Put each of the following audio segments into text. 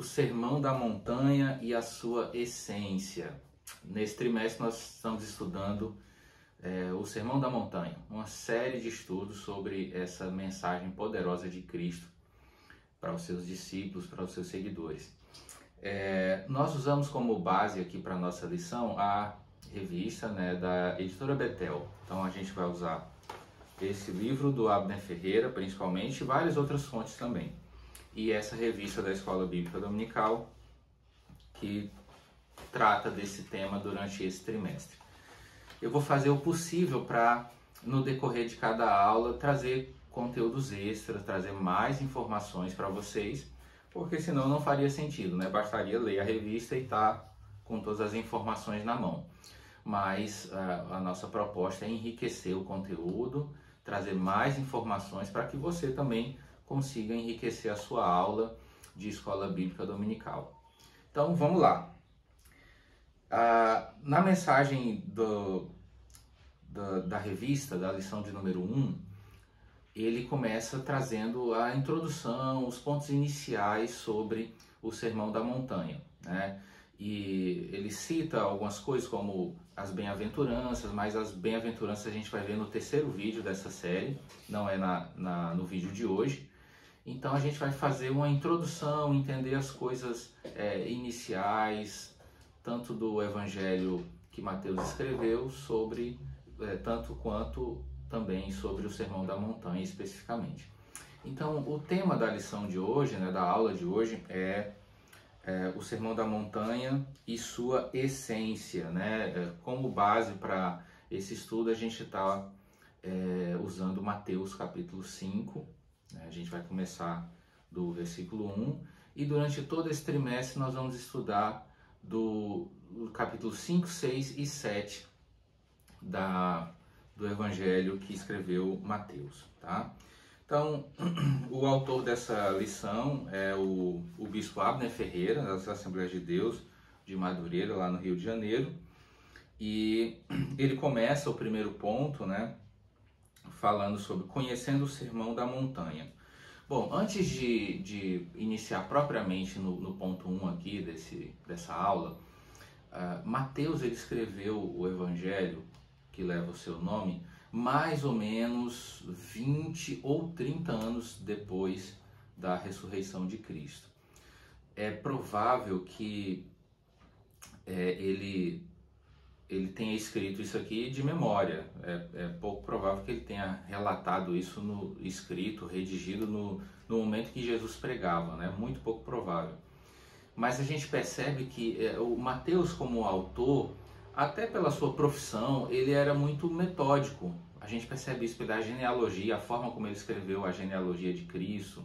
o Sermão da Montanha e a sua essência. Nesse trimestre nós estamos estudando é, o Sermão da Montanha, uma série de estudos sobre essa mensagem poderosa de Cristo para os seus discípulos, para os seus seguidores. É, nós usamos como base aqui para a nossa lição a revista né, da editora Betel. Então a gente vai usar esse livro do Abner Ferreira, principalmente, e várias outras fontes também e essa revista da Escola Bíblica Dominical, que trata desse tema durante esse trimestre. Eu vou fazer o possível para, no decorrer de cada aula, trazer conteúdos extras, trazer mais informações para vocês, porque senão não faria sentido, né? Bastaria ler a revista e estar tá com todas as informações na mão. Mas a, a nossa proposta é enriquecer o conteúdo, trazer mais informações para que você também consiga enriquecer a sua aula de escola bíblica dominical. Então vamos lá. Ah, na mensagem do, do, da revista, da lição de número 1, ele começa trazendo a introdução, os pontos iniciais sobre o Sermão da Montanha. Né? E ele cita algumas coisas como as bem-aventuranças, mas as bem-aventuranças a gente vai ver no terceiro vídeo dessa série, não é na, na no vídeo de hoje. Então a gente vai fazer uma introdução, entender as coisas é, iniciais, tanto do Evangelho que Mateus escreveu, sobre é, tanto quanto também sobre o Sermão da Montanha especificamente. Então o tema da lição de hoje, né, da aula de hoje, é, é o Sermão da Montanha e sua essência, né? É, como base para esse estudo a gente está é, usando Mateus capítulo 5, né? A gente vai começar do versículo 1 e durante todo esse trimestre nós vamos estudar do, do capítulo 5, 6 e 7 da, do evangelho que escreveu Mateus. Tá? Então, o autor dessa lição é o, o bispo Abner Ferreira, das Assembleias de Deus de Madureira, lá no Rio de Janeiro. E ele começa o primeiro ponto, né, falando sobre conhecendo o sermão da montanha. Bom, antes de, de iniciar propriamente no, no ponto 1 um aqui desse, dessa aula, uh, Mateus ele escreveu o evangelho que leva o seu nome mais ou menos 20 ou 30 anos depois da ressurreição de Cristo. É provável que é, ele ele tenha escrito isso aqui de memória. É, é, pouco provável que ele tenha relatado isso no escrito, redigido no, no momento que Jesus pregava, né? Muito pouco provável. Mas a gente percebe que é, o Mateus, como autor, até pela sua profissão, ele era muito metódico. A gente percebe isso pela genealogia, a forma como ele escreveu a genealogia de Cristo.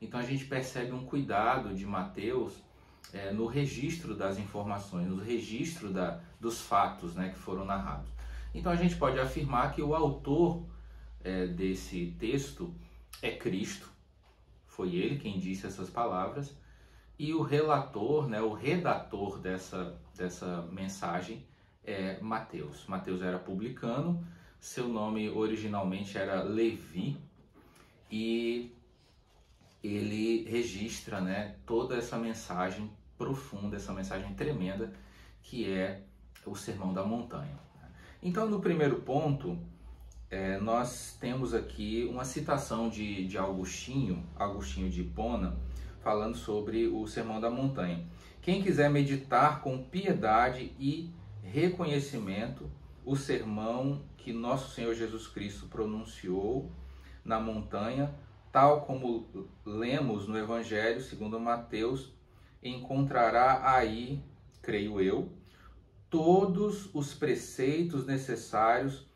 Então a gente percebe um cuidado de Mateus é, no registro das informações, no registro da, dos fatos né, que foram narrados. Então a gente pode afirmar que o autor é, desse texto é Cristo, foi ele quem disse essas palavras, e o relator, né, o redator dessa, dessa mensagem é Mateus. Mateus era publicano, seu nome originalmente era Levi, e ele registra né, toda essa mensagem profunda, essa mensagem tremenda que é o Sermão da Montanha. Então, no primeiro ponto, é, nós temos aqui uma citação de, de Augustinho, Agostinho de Hipona, falando sobre o Sermão da Montanha. Quem quiser meditar com piedade e reconhecimento o sermão que nosso Senhor Jesus Cristo pronunciou na montanha, tal como lemos no Evangelho segundo Mateus, encontrará aí, creio eu, todos os preceitos necessários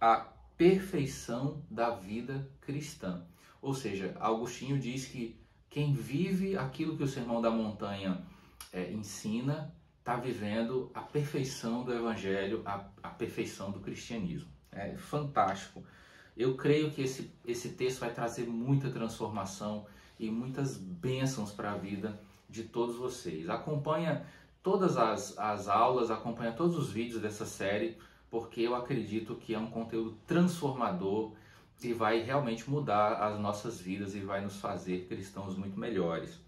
à perfeição da vida cristã. Ou seja, Augustinho diz que quem vive aquilo que o Sermão da Montanha é, ensina está vivendo a perfeição do Evangelho, a, a perfeição do cristianismo. É fantástico. Eu creio que esse, esse texto vai trazer muita transformação e muitas bênçãos para a vida de todos vocês. Acompanha todas as, as aulas, acompanha todos os vídeos dessa série, porque eu acredito que é um conteúdo transformador e vai realmente mudar as nossas vidas e vai nos fazer cristãos muito melhores.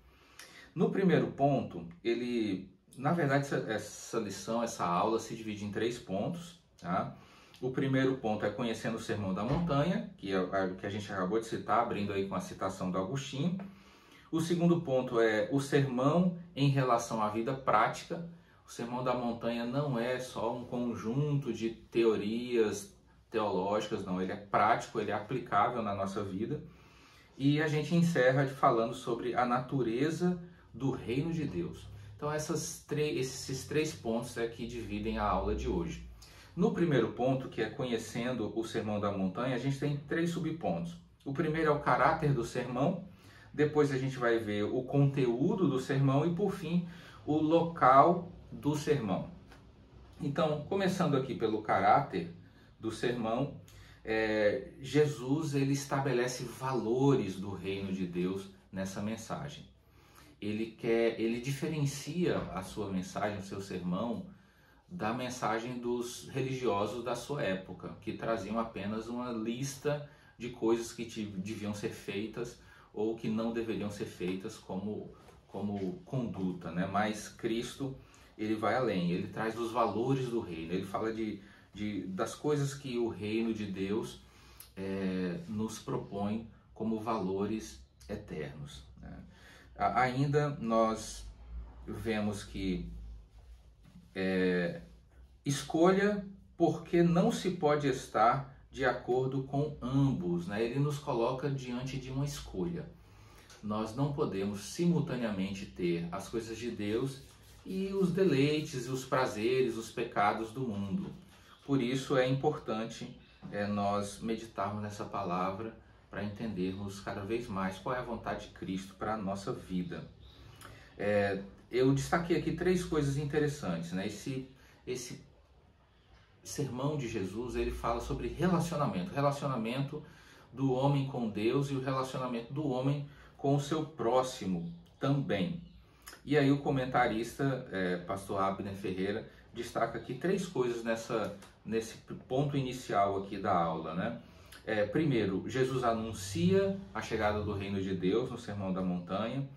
No primeiro ponto, ele, na verdade, essa, essa lição, essa aula se divide em três pontos. Tá? O primeiro ponto é conhecendo o Sermão da Montanha, que é o que a gente acabou de citar, abrindo aí com a citação do Agostinho. O segundo ponto é o sermão em relação à vida prática. O Sermão da Montanha não é só um conjunto de teorias teológicas, não, ele é prático, ele é aplicável na nossa vida. E a gente encerra falando sobre a natureza do reino de Deus. Então essas esses três pontos é que dividem a aula de hoje. No primeiro ponto, que é conhecendo o Sermão da Montanha, a gente tem três subpontos. O primeiro é o caráter do sermão, depois a gente vai ver o conteúdo do sermão e, por fim, o local do sermão. Então, começando aqui pelo caráter do sermão, é, Jesus ele estabelece valores do reino de Deus nessa mensagem. Ele quer, ele diferencia a sua mensagem, o seu sermão, da mensagem dos religiosos da sua época, que traziam apenas uma lista de coisas que deviam ser feitas ou que não deveriam ser feitas como, como conduta, né? Mas Cristo, ele vai além, ele traz os valores do reino, ele fala de, de das coisas que o reino de Deus é, nos propõe como valores eternos. Né? Ainda nós vemos que é, escolha porque não se pode estar de acordo com ambos. Né? Ele nos coloca diante de uma escolha. Nós não podemos simultaneamente ter as coisas de Deus e os deleites, os prazeres, os pecados do mundo. Por isso é importante é, nós meditarmos nessa palavra para entendermos cada vez mais qual é a vontade de Cristo para a nossa vida. É, eu destaquei aqui três coisas interessantes. Né? Esse, esse sermão de Jesus ele fala sobre relacionamento, relacionamento do homem com Deus e o relacionamento do homem com o seu próximo também. E aí o comentarista, é, pastor Abner Ferreira, destaca aqui três coisas nessa, nesse ponto inicial aqui da aula, né? É, primeiro, Jesus anuncia a chegada do reino de Deus no Sermão da Montanha.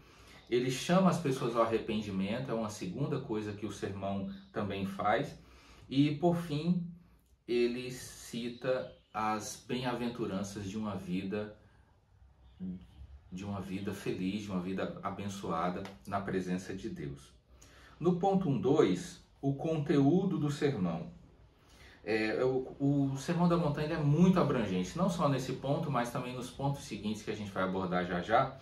Ele chama as pessoas ao arrependimento, é uma segunda coisa que o sermão também faz. E por fim, ele cita as bem-aventuranças de uma vida de uma vida feliz, de uma vida abençoada na presença de Deus. No ponto 1.2, o conteúdo do sermão. É, o, o, Sermão da Montanha é muito abrangente, não só nesse ponto, mas também nos pontos seguintes que a gente vai abordar já já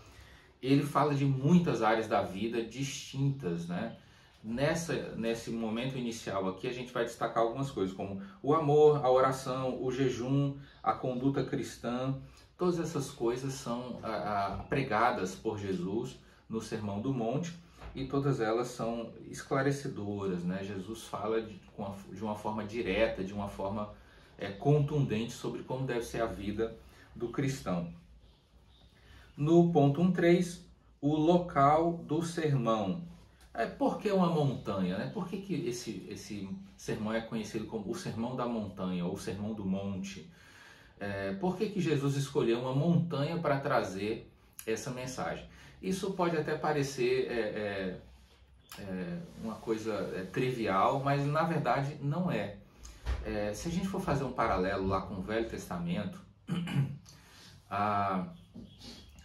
ele fala de muitas áreas da vida distintas, né? Nessa, nesse momento inicial aqui, a gente vai destacar algumas coisas, como o amor, a oração, o jejum, a conduta cristã. Todas essas coisas são a, a, pregadas por Jesus no Sermão do Monte e todas elas são esclarecedoras. Né? Jesus fala de, de uma forma direta, de uma forma é, contundente sobre como deve ser a vida do cristão. No ponto 1.3, o local do sermão. É, por que uma montanha? Né? Por que, que esse, esse sermão é conhecido como o sermão da montanha ou o sermão do monte? É, por que, que Jesus escolheu uma montanha para trazer essa mensagem? Isso pode até parecer é, é, é uma coisa é, trivial, mas na verdade não é. é. Se a gente for fazer um paralelo lá com o Velho Testamento, a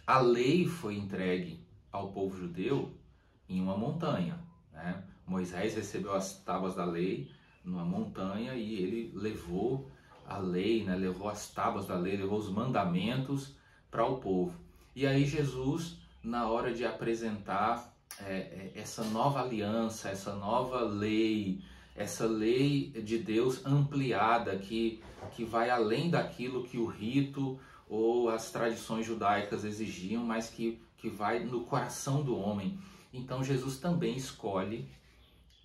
a lei foi entregue ao povo judeu em uma montanha. Né? Moisés recebeu as tábuas da lei numa montanha e ele levou a lei, né? levou as tábuas da lei, levou os mandamentos para o povo. E aí Jesus, na hora de apresentar é, é, essa nova aliança, essa nova lei, essa lei de Deus ampliada que, que vai além daquilo que o rito ou as tradições judaicas exigiam, mas que, que vai no coração do homem. Então Jesus também escolhe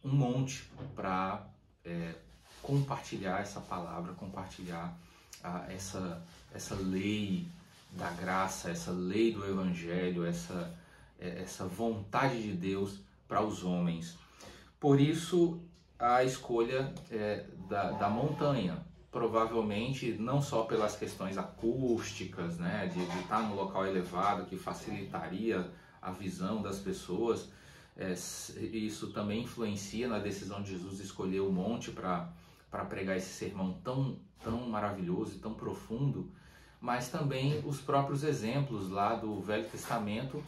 um monte para é, compartilhar essa palavra, compartilhar a, essa, essa lei da graça, essa lei do evangelho, essa, é, essa vontade de Deus para os homens. Por isso, a escolha é, da, da montanha, provavelmente não só pelas questões acústicas, né, de, de estar no local elevado que facilitaria a visão das pessoas. É, isso também influencia na decisão de Jesus escolher o monte para pregar esse sermão tão, tão maravilhoso e tão profundo, mas também os próprios exemplos lá do Velho Testamento,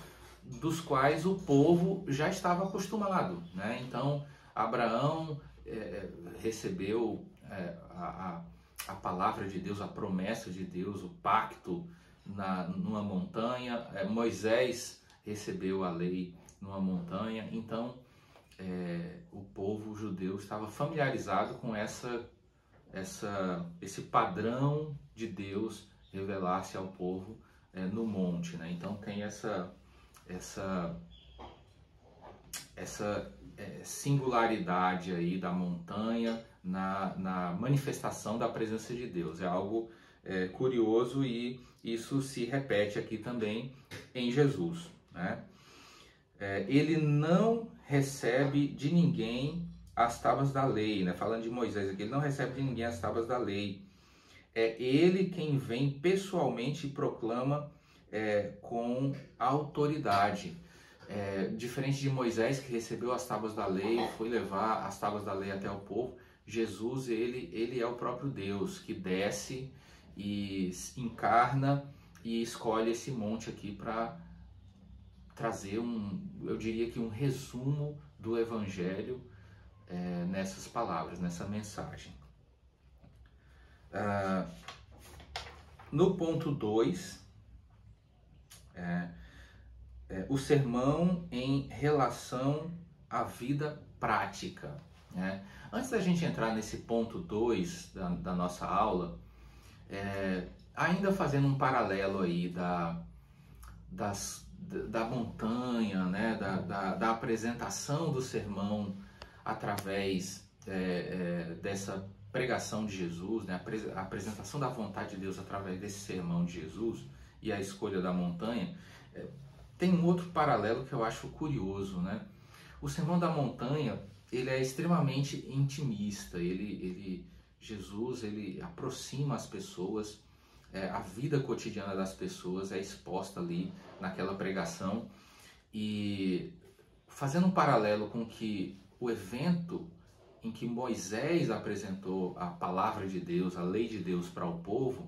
dos quais o povo já estava acostumado. Né? Então, Abraão é, recebeu a, a, a, palavra de Deus, a promessa de Deus, o pacto na, numa montanha. É, Moisés recebeu a lei numa montanha. Então, é, o povo judeu estava familiarizado com essa, essa, esse padrão de Deus revelar-se ao povo é, no monte. Né? Então, tem essa, essa, essa é, singularidade aí da montanha na, na manifestação da presença de Deus. É algo é, curioso e isso se repete aqui também em Jesus. Né? É, ele não recebe de ninguém as tábuas da lei, né? falando de Moisés aqui, ele não recebe de ninguém as tábuas da lei. É ele quem vem pessoalmente e proclama é, com autoridade. É, diferente de Moisés que recebeu as tábuas da lei, foi levar as tábuas da lei até o povo, Jesus ele, ele é o próprio Deus que desce e encarna e escolhe esse monte aqui para trazer um, eu diria que um resumo do Evangelho é, nessas palavras, nessa mensagem. Ah, no ponto 2, é, é, o sermão em relação à vida prática. Né? Antes da gente entrar nesse ponto 2 da, da, nossa aula, é, ainda fazendo um paralelo aí da, das, da montanha, né? da, da, da apresentação do sermão através é, é, dessa pregação de Jesus, né? a apresentação da vontade de Deus através desse sermão de Jesus e a escolha da montanha, é, tem um outro paralelo que eu acho curioso, né? O Sermão da Montanha, ele é extremamente intimista, ele, ele Jesus, ele aproxima as pessoas, é, a vida cotidiana das pessoas é exposta ali naquela pregação e fazendo um paralelo com que o evento em que Moisés apresentou a palavra de Deus, a lei de Deus para o povo,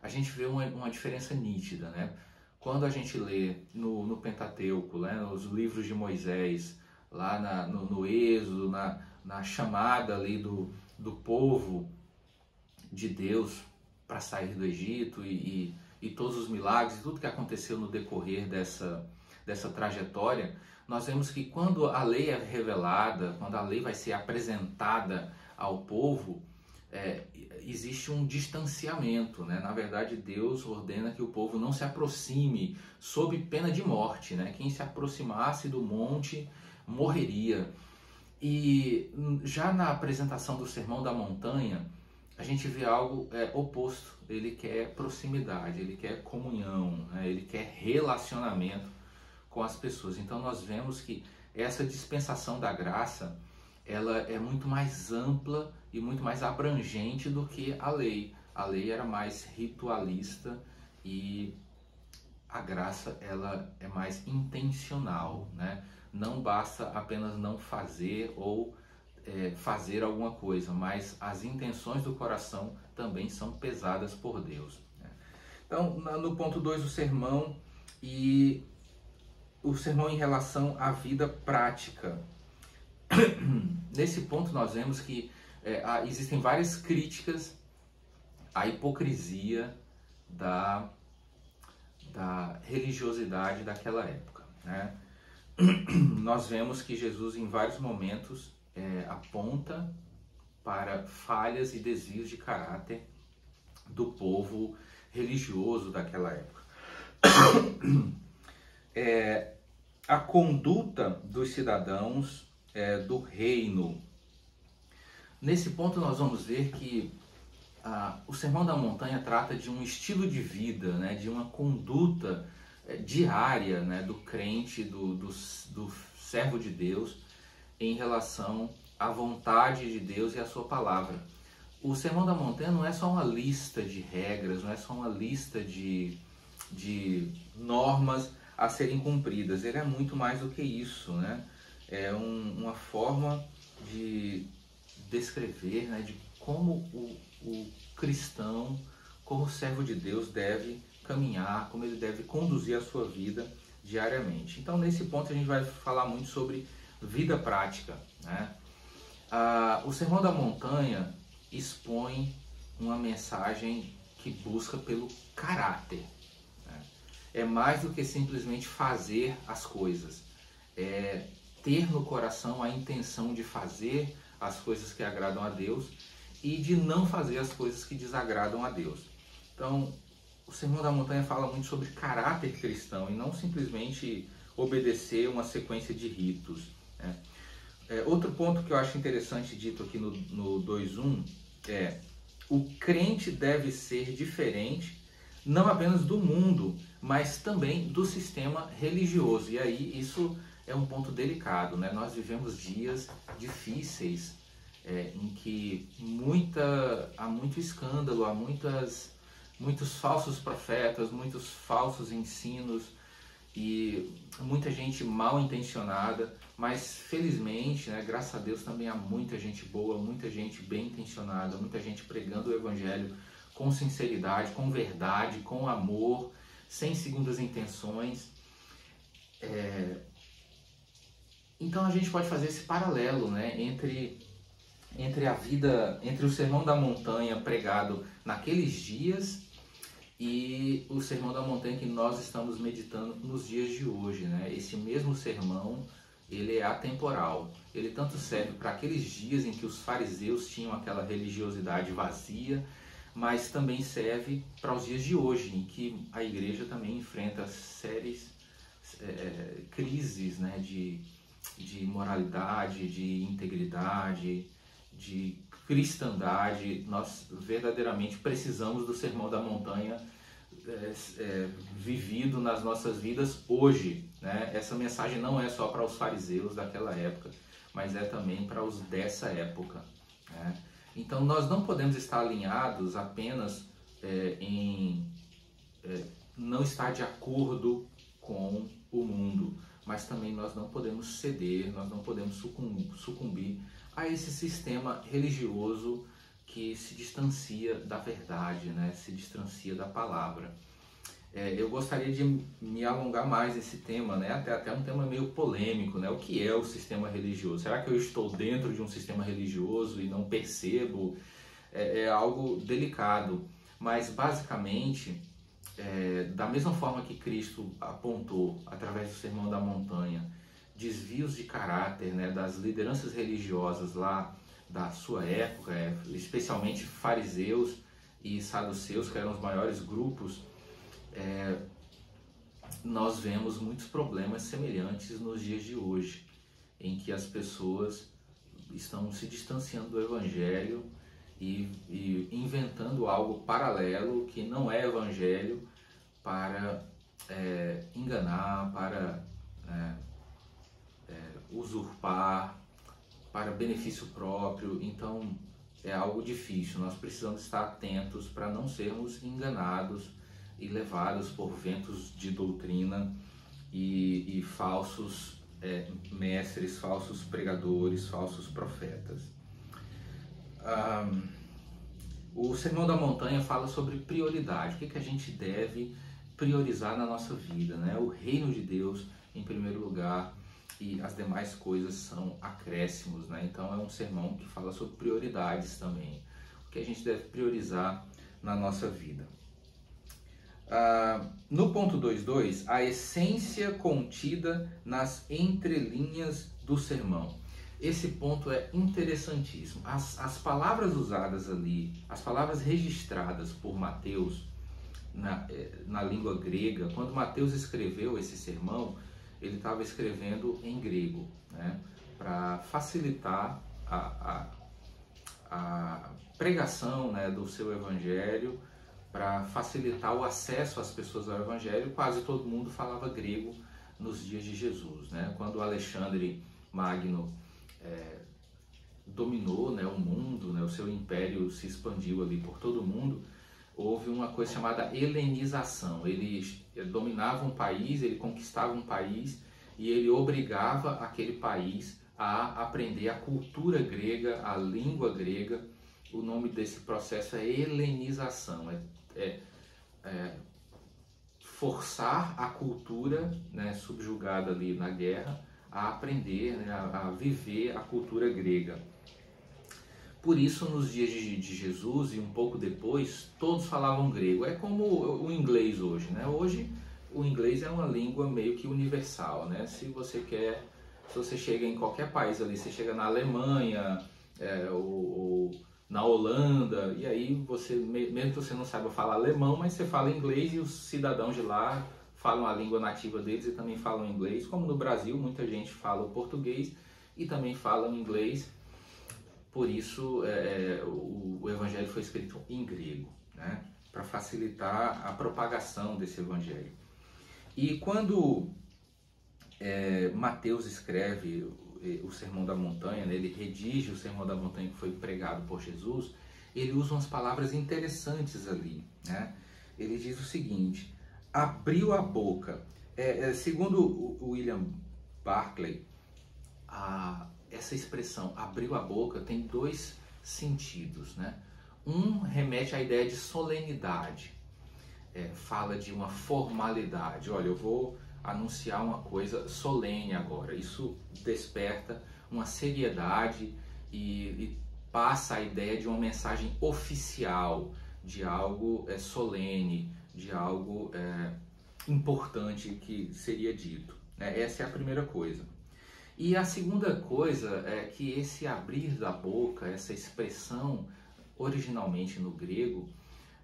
a gente vê uma, uma diferença nítida, né? Quando a gente lê no, no Pentateuco, né, nos livros de Moisés, lá na, no, no Êxodo, na, na chamada ali do, do povo de Deus para sair do Egito e, e, e, todos os milagres, tudo que aconteceu no decorrer dessa, dessa trajetória, nós vemos que quando a lei é revelada, quando a lei vai ser apresentada ao povo, é, existe um distanciamento, né? Na verdade, Deus ordena que o povo não se aproxime sob pena de morte, né? Quem se aproximasse do monte morreria. E já na apresentação do Sermão da Montanha, a gente vê algo é, oposto. Ele quer proximidade, ele quer comunhão, né? ele quer relacionamento com as pessoas. Então nós vemos que essa dispensação da graça, ela é muito mais ampla e muito mais abrangente do que a lei. A lei era mais ritualista e a graça ela é mais intencional, né? Não basta apenas não fazer ou é, fazer alguma coisa, mas as intenções do coração também são pesadas por Deus. Né? Então, no ponto 2 o sermão e o sermão em relação à vida prática. Nesse ponto nós vemos que é, existem várias críticas à hipocrisia da, da religiosidade daquela época. Né? Nós vemos que Jesus, em vários momentos, é, aponta para falhas e desvios de caráter do povo religioso daquela época. É, a conduta dos cidadãos é, do reino Nesse ponto nós vamos ver que ah, o Sermão da Montanha trata de um estilo de vida, né, de uma conduta diária né, do crente, do, do, do servo de Deus em relação à vontade de Deus e à sua palavra. O Sermão da Montanha não é só uma lista de regras, não é só uma lista de, de normas a serem cumpridas. Ele é muito mais do que isso, né? É um, uma forma de descrever, né, de como o, o cristão, como servo de Deus deve caminhar, como ele deve conduzir a sua vida diariamente. Então, nesse ponto, a gente vai falar muito sobre vida prática. Né? Ah, o Sermão da Montanha expõe uma mensagem que busca pelo caráter. Né? É mais do que simplesmente fazer as coisas, é ter no coração a intenção de fazer as coisas que agradam a Deus e de não fazer as coisas que desagradam a Deus. Então, o Sermão da Montanha fala muito sobre caráter cristão e não simplesmente obedecer uma sequência de ritos. Né? É, outro ponto que eu acho interessante dito aqui no, no 2.1 é o crente deve ser diferente não apenas do mundo, mas também do sistema religioso. E aí isso é um ponto delicado, né? Nós vivemos dias difíceis é, em que muita, há muito escândalo, há muitas, muitos falsos profetas, muitos falsos ensinos e muita gente mal intencionada, mas felizmente, né, graças a Deus também há muita gente boa, muita gente bem intencionada, muita gente pregando o Evangelho com sinceridade, com verdade, com amor, sem segundas intenções. É... Então a gente pode fazer esse paralelo né, entre entre a vida, entre o sermão da montanha pregado naqueles dias e o sermão da montanha que nós estamos meditando nos dias de hoje, né? Esse mesmo sermão, ele é atemporal. Ele tanto serve para aqueles dias em que os fariseus tinham aquela religiosidade vazia, mas também serve para os dias de hoje, em que a igreja também enfrenta sérias é, crises né, de, de moralidade, de integridade, de cristandade, nós verdadeiramente precisamos do Sermão da Montanha é, é, vivido nas nossas vidas hoje. Né? Essa mensagem não é só para os fariseus daquela época, mas é também para os dessa época. Né? Então nós não podemos estar alinhados apenas é, em é, não estar de acordo com o mundo, mas também nós não podemos ceder, nós não podemos sucumbir a esse sistema religioso que se distancia da verdade, né? se distancia da palavra. É, eu gostaria de me alongar mais nesse tema, né? até, até um tema meio polêmico, né? o que é o sistema religioso? Será que eu estou dentro de um sistema religioso e não percebo? É, é algo delicado, mas basicamente, é, da mesma forma que Cristo apontou através do Sermão da Montanha, desvios de caráter né, das lideranças religiosas lá da sua época, é, especialmente fariseus e saduceus, que eram os maiores grupos, é, nós vemos muitos problemas semelhantes nos dias de hoje, em que as pessoas estão se distanciando do Evangelho e, e inventando algo paralelo que não é Evangelho para é, enganar, para é, usurpar para benefício próprio. Então é algo difícil. Nós precisamos estar atentos para não sermos enganados e levados por ventos de doutrina e, e falsos é, mestres, falsos pregadores, falsos profetas. O Sermão da Montanha fala sobre prioridade, o que, que a gente deve priorizar na nossa vida, né? O reino de Deus em primeiro lugar, e as demais coisas são acréscimos, né? Então é um sermão que fala sobre prioridades também, o que a gente deve priorizar na nossa vida. Ah, no ponto 2.2, a essência contida nas entrelinhas do sermão. Esse ponto é interessantíssimo. As, as palavras usadas ali, as palavras registradas por Mateus na, eh, na língua grega, quando Mateus escreveu esse sermão, ele estava escrevendo em grego, né, para facilitar a, a, a pregação né, do seu evangelho, para facilitar o acesso às pessoas ao evangelho. Quase todo mundo falava grego nos dias de Jesus. Né? Quando Alexandre Magno é, dominou né, o mundo, né, o seu império se expandiu ali por todo o mundo, houve uma coisa chamada helenização. Ele ele dominava um país, ele conquistava um país e ele obrigava aquele país a aprender a cultura grega, a língua grega. O nome desse processo é helenização, é, é, é forçar a cultura né, subjugada ali na guerra a aprender, né, a, a, viver a cultura grega. Por isso, nos dias de, de, Jesus e um pouco depois, todos falavam grego. É como o, o inglês hoje, né? Hoje o inglês é uma língua meio que universal, né? Se você quer, se você chega em qualquer país ali, você chega na Alemanha, é, ou, ou, na Holanda, e aí você, mesmo que você não saiba falar alemão, mas você fala inglês e os cidadãos de lá falam a língua nativa deles e também falam inglês, como no Brasil muita gente fala o português e também falam inglês. Por isso é, é o, o evangelho foi escrito em grego, né? para facilitar a propagação desse evangelho. E quando é, Mateus escreve o, Sermão da Montanha, né, ele redige o Sermão da Montanha que foi pregado por Jesus, ele usa umas palavras interessantes ali. Né? Ele diz o seguinte: abriu a boca. É, é, segundo o William Barclay, a, essa expressão abriu a boca tem dois sentidos. Né? Um remete à ideia de solenidade é, fala de uma formalidade. Olha, eu vou anunciar uma coisa solene agora. Isso desperta uma seriedade e, e passa a ideia de uma mensagem oficial, de algo é, solene, de algo é, importante que seria dito. Né? Essa é a primeira coisa. E a segunda coisa é que esse abrir da boca, essa expressão, originalmente no grego,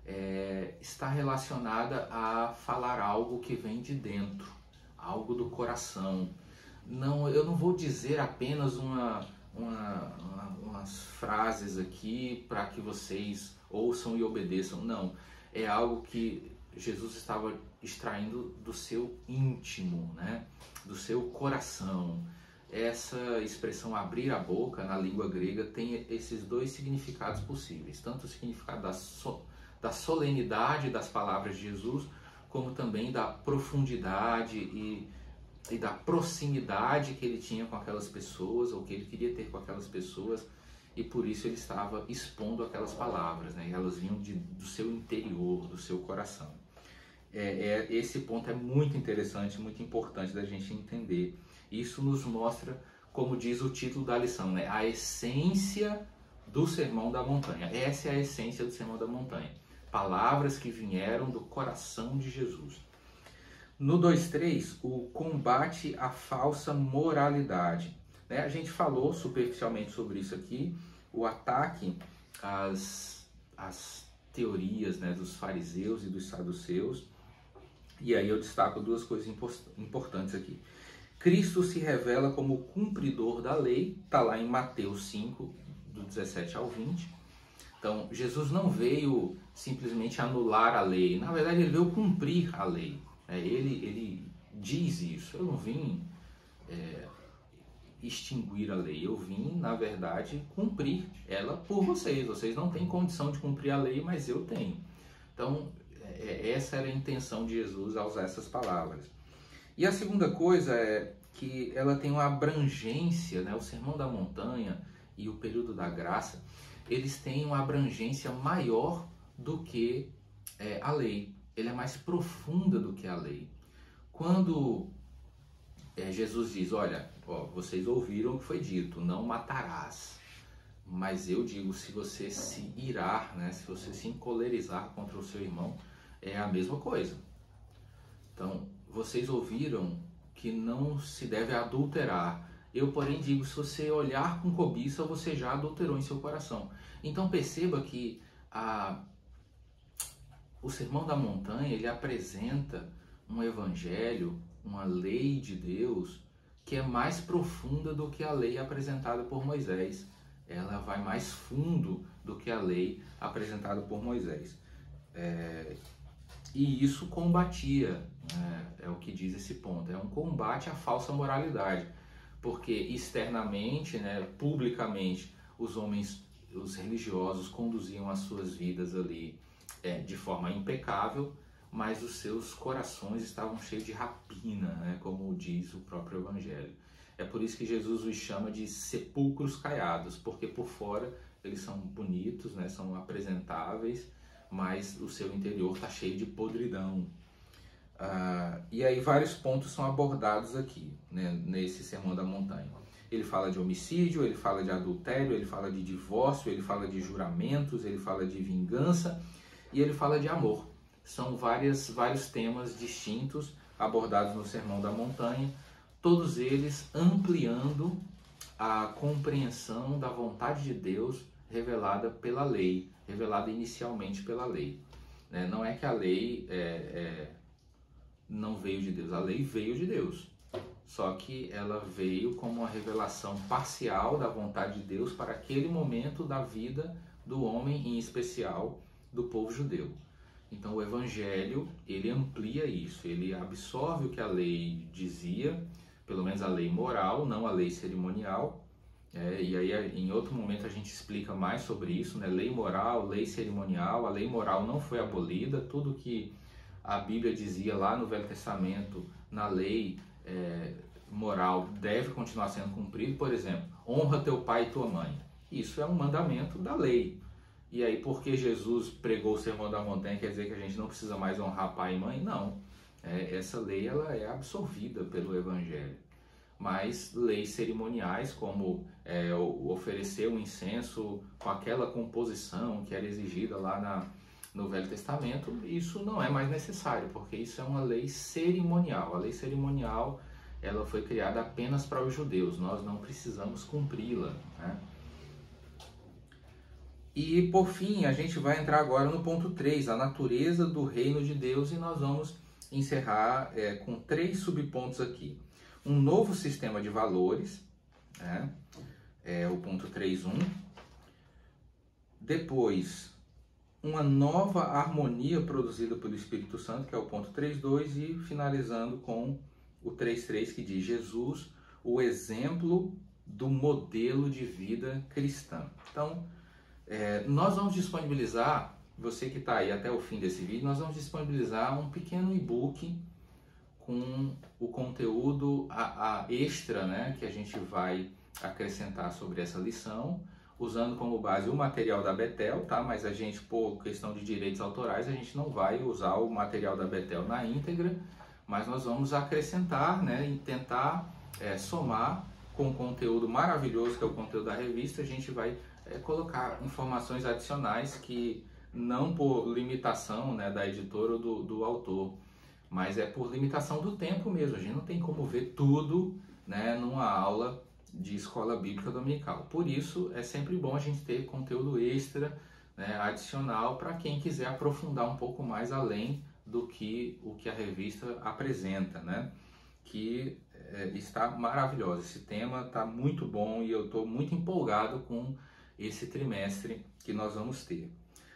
é, está relacionada a falar algo que vem de dentro, algo do coração. Não, eu não vou dizer apenas uma, uma, uma umas frases aqui para que vocês ouçam e obedeçam. Não, é algo que Jesus estava extraindo do seu íntimo, né? do seu coração. Essa expressão abrir a boca na língua grega tem esses dois significados possíveis, tanto o significado da so da solenidade das palavras de Jesus, como também da profundidade e, e da proximidade que ele tinha com aquelas pessoas, ou que ele queria ter com aquelas pessoas, e por isso ele estava expondo aquelas palavras, né? e elas vinham de, do seu interior, do seu coração. É, é, esse ponto é muito interessante, muito importante da gente entender. Isso nos mostra, como diz o título da lição, né? a essência do Sermão da Montanha. Essa é a essência do Sermão da Montanha palavras que vieram do coração de Jesus. No 2.3, o combate à falsa moralidade. Né? A gente falou superficialmente sobre isso aqui, o ataque às, às teorias né, dos fariseus e dos saduceus. E aí eu destaco duas coisas importantes aqui. Cristo se revela como cumpridor da lei, está lá em Mateus 5, do 17 ao 20. Então, Jesus não veio simplesmente anular a lei, na verdade, ele veio cumprir a lei. É, ele, ele diz isso. Eu não vim é, extinguir a lei, eu vim, na verdade, cumprir ela por vocês. Vocês não têm condição de cumprir a lei, mas eu tenho. Então, é, essa era a intenção de Jesus ao usar essas palavras. E a segunda coisa é que ela tem uma abrangência, né? o Sermão da Montanha e o período da graça eles têm uma abrangência maior do que é, a lei. Ele é mais profunda do que a lei. Quando é, Jesus diz, olha, ó, vocês ouviram o que foi dito, não matarás. Mas eu digo, se você se irar, né, se você se encolerizar contra o seu irmão, é a mesma coisa. Então, vocês ouviram que não se deve adulterar. Eu, porém, digo: se você olhar com cobiça, você já adulterou em seu coração. Então, perceba que a, o Sermão da Montanha ele apresenta um evangelho, uma lei de Deus que é mais profunda do que a lei apresentada por Moisés. Ela vai mais fundo do que a lei apresentada por Moisés. É, e isso combatia, né, é o que diz esse ponto, é um combate à falsa moralidade porque externamente, né, publicamente, os homens, os religiosos conduziam as suas vidas ali é, de forma impecável, mas os seus corações estavam cheios de rapina, né? como diz o próprio Evangelho. É por isso que Jesus os chama de sepulcros caiados, porque por fora eles são bonitos, né? são apresentáveis, mas o seu interior está cheio de podridão. Ah, e aí vários pontos são abordados aqui, né? nesse Sermão da Montanha. Ele fala de homicídio, ele fala de adultério, ele fala de divórcio, ele fala de juramentos, ele fala de vingança e ele fala de amor. São várias, vários temas distintos abordados no Sermão da Montanha, todos eles ampliando a compreensão da vontade de Deus revelada pela lei, revelada inicialmente pela lei. Né? Não é que a lei é, é, não veio de Deus, a lei veio de Deus. Só que ela veio como uma revelação parcial da vontade de Deus para aquele momento da vida do homem, em especial do povo judeu. Então o evangelho, ele amplia isso, ele absorve o que a lei dizia, pelo menos a lei moral, não a lei cerimonial. É, e aí em outro momento a gente explica mais sobre isso, né? Lei moral, lei cerimonial. A lei moral não foi abolida, tudo que a Bíblia dizia lá no Velho Testamento, na lei é, moral deve continuar sendo cumprido, por exemplo, honra teu pai e tua mãe. Isso é um mandamento da lei. E aí, porque Jesus pregou o sermão da montanha, quer dizer que a gente não precisa mais honrar pai e mãe? Não. É, essa lei ela é absorvida pelo Evangelho. Mas leis cerimoniais, como é, oferecer um incenso com aquela composição que era exigida lá na, no Velho Testamento, isso não é mais necessário, porque isso é uma lei cerimonial. A lei cerimonial ela foi criada apenas para os judeus, nós não precisamos cumpri-la. Né? E por fim, a gente vai entrar agora no ponto 3, a natureza do reino de Deus, e nós vamos encerrar é, com três subpontos aqui. Um novo sistema de valores, né? é o ponto 3.1. Depois, uma nova harmonia produzida pelo Espírito Santo, que é o ponto 3.2, e finalizando com o 3.3 que diz Jesus, o exemplo do modelo de vida cristã. Então, é, nós vamos disponibilizar, você que está aí até o fim desse vídeo, nós vamos disponibilizar um pequeno e-book com o conteúdo a, a extra né, que a gente vai acrescentar sobre essa lição, usando como base o material da Betel, tá? Mas a gente, por questão de direitos autorais, a gente não vai usar o material da Betel na íntegra, mas nós vamos acrescentar né, e tentar é, somar com o conteúdo maravilhoso que é o conteúdo da revista, a gente vai é, colocar informações adicionais que não por limitação né, da editora ou do, do autor, mas é por limitação do tempo mesmo. A gente não tem como ver tudo né, numa aula de escola bíblica dominical. Por isso é sempre bom a gente ter conteúdo extra, né, adicional, para quem quiser aprofundar um pouco mais além do que o que a revista apresenta, né? Que é, está maravilhosa. Esse tema está muito bom e eu estou muito empolgado com esse trimestre que nós vamos ter.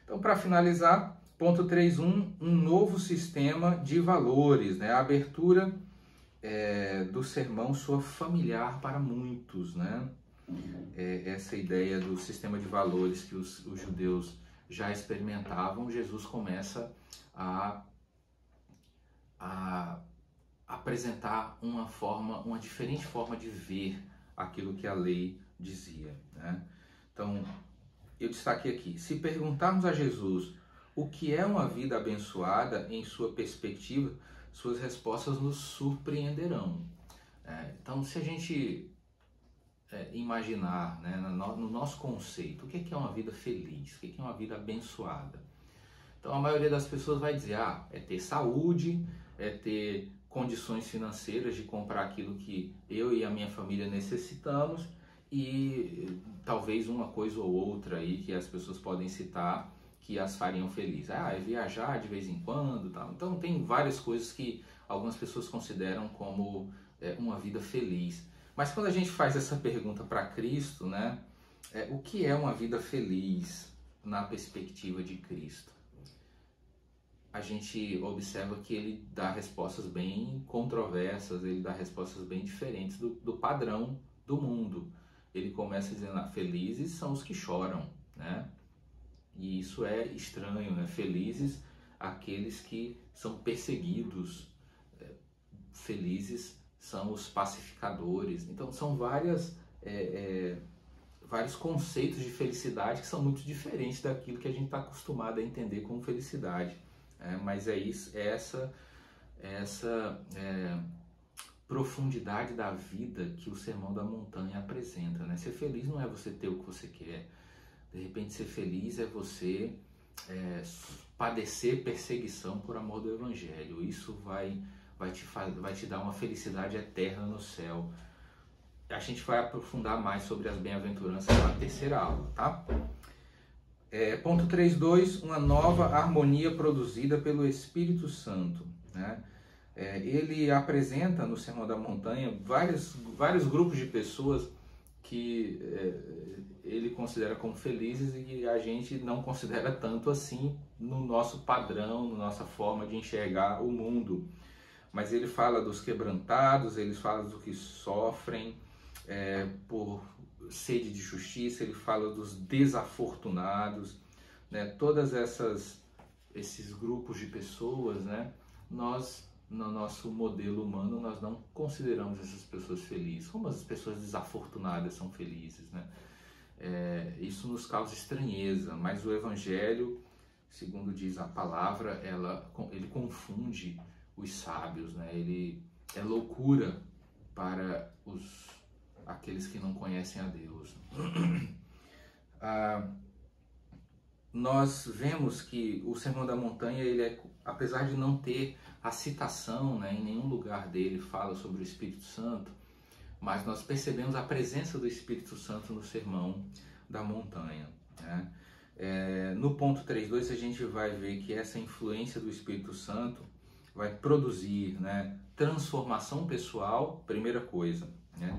Então, para finalizar, ponto 3.1, um novo sistema de valores, né? A abertura é, do sermão soa familiar para muitos, né? É, essa ideia do sistema de valores que os, os judeus já experimentavam, Jesus começa a a apresentar uma forma, uma diferente forma de ver aquilo que a lei dizia. Né? Então, eu destaquei aqui: se perguntarmos a Jesus o que é uma vida abençoada em sua perspectiva, suas respostas nos surpreenderão. É, então, se a gente é, imaginar né, no, no, nosso conceito o que é, que é uma vida feliz, o que é, que é uma vida abençoada, então a maioria das pessoas vai dizer: ah, é ter saúde, é ter condições financeiras de comprar aquilo que eu e a minha família necessitamos e talvez uma coisa ou outra aí que as pessoas podem citar que as fariam felizes. Ah, é viajar de vez em quando, tal. Então tem várias coisas que algumas pessoas consideram como é, uma vida feliz. Mas quando a gente faz essa pergunta para Cristo, né, é, o que é uma vida feliz na perspectiva de Cristo? a gente observa que ele dá respostas bem controversas, ele dá respostas bem diferentes do, do padrão do mundo. Ele começa dizendo: ah, felizes são os que choram, né? E isso é estranho, né? Felizes, aqueles que são perseguidos, é, felizes são os pacificadores. Então são várias é, é, vários conceitos de felicidade que são muito diferentes daquilo que a gente está acostumado a entender como felicidade. É, mas é isso, é essa, é essa profundidade da vida que o Sermão da Montanha apresenta. Né? Ser feliz não é você ter o que você quer. De repente, ser feliz é você é, padecer perseguição por amor do Evangelho. Isso vai, vai, te, vai te dar uma felicidade eterna no céu a gente vai aprofundar mais sobre as bem-aventuranças na terceira aula, tá? É, ponto 3.2, uma nova harmonia produzida pelo Espírito Santo. Né? É, ele apresenta no Sermão da Montanha vários, vários grupos de pessoas que é, ele considera como felizes e que a gente não considera tanto assim no nosso padrão, na nossa forma de enxergar o mundo. Mas ele fala dos quebrantados, ele fala dos que sofrem, é, por sede de justiça, ele fala dos desafortunados, né? Todas essas esses grupos de pessoas, né? Nós no nosso modelo humano nós não consideramos essas pessoas felizes. Como as pessoas desafortunadas são felizes, né? É, isso nos causa estranheza, mas o Evangelho, segundo diz a palavra, ela, ele confunde os sábios, né? Ele é loucura para os aqueles que não conhecem a Deus. ah, nós vemos que o Sermão da Montanha, ele é, apesar de não ter a citação, né, em nenhum lugar dele fala sobre o Espírito Santo, mas nós percebemos a presença do Espírito Santo no Sermão da Montanha. Né? É, no ponto 3.2 a gente vai ver que essa influência do Espírito Santo vai produzir né, transformação pessoal, primeira coisa. Né?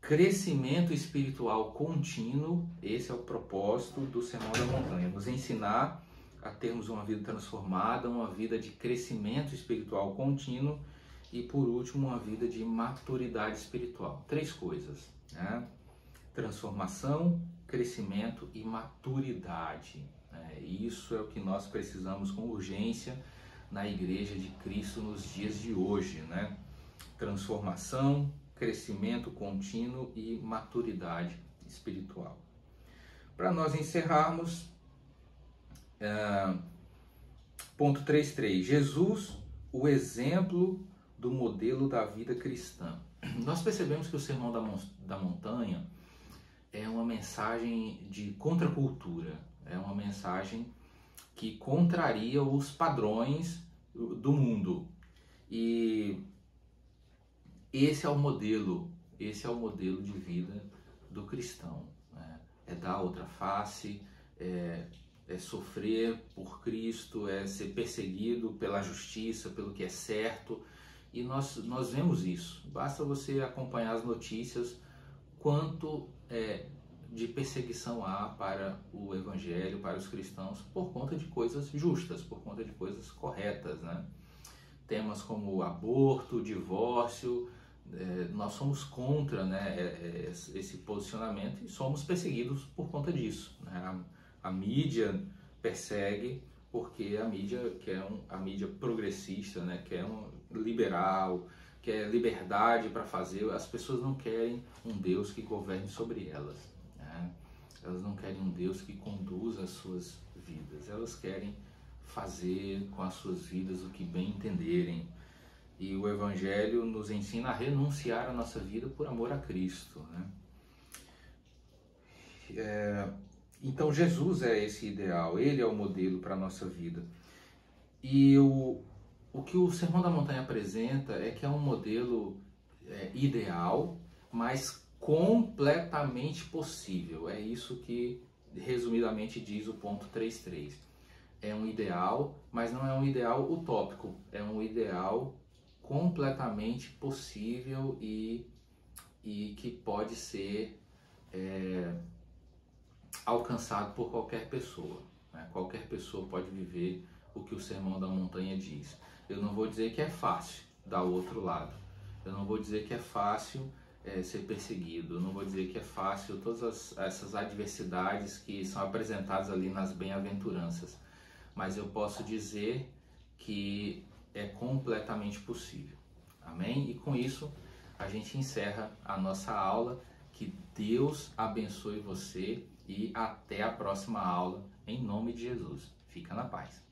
crescimento espiritual contínuo, esse é o propósito do Sermão da Montanha, nos ensinar a termos uma vida transformada, uma vida de crescimento espiritual contínuo e, por último, uma vida de maturidade espiritual. Três coisas: né? transformação, crescimento e maturidade. Né? Isso é o que nós precisamos com urgência na Igreja de Cristo nos dias de hoje. Né? Transformação, crescimento contínuo e maturidade espiritual. Para nós encerrarmos, é, ponto 3.3, Jesus, o exemplo do modelo da vida cristã. Nós percebemos que o Sermão da, da Montanha é uma mensagem de contracultura, é uma mensagem que contraria os padrões do mundo. E esse é o modelo, esse é o modelo de vida do cristão. Né? É dar outra face, é, é sofrer por Cristo, é ser perseguido pela justiça, pelo que é certo. E nós, nós vemos isso. Basta você acompanhar as notícias quanto é, de perseguição há para o evangelho, para os cristãos, por conta de coisas justas, por conta de coisas corretas. Né? Temas como aborto, divórcio, é, nós somos contra né, é, é, esse posicionamento e somos perseguidos por conta disso. Né? A, mídia persegue porque a mídia quer um, a mídia progressista, né, quer um liberal, quer liberdade para fazer. As pessoas não querem um Deus que governe sobre elas. Né? Elas não querem um Deus que conduza as suas vidas. Elas querem fazer com as suas vidas o que bem entenderem e o Evangelho nos ensina a renunciar a nossa vida por amor a Cristo. Né? É, então Jesus é esse ideal, ele é o modelo para a nossa vida. E o, o que o Sermão da Montanha apresenta é que é um modelo é, ideal, mas completamente possível. É isso que resumidamente diz o ponto 3.3. É um ideal, mas não é um ideal utópico, é um ideal completamente possível e, e que pode ser é, alcançado por qualquer pessoa. Né? Qualquer pessoa pode viver o que o Sermão da Montanha diz. Eu não vou dizer que é fácil dar o outro lado. Eu não vou dizer que é fácil é, ser perseguido. Eu não vou dizer que é fácil todas as, essas adversidades que são apresentadas ali nas bem-aventuranças. mas eu posso dizer que é completamente possível. Amém? E com isso a gente encerra a nossa aula. Que Deus abençoe você e até a próxima aula, em nome de Jesus. Fica na paz.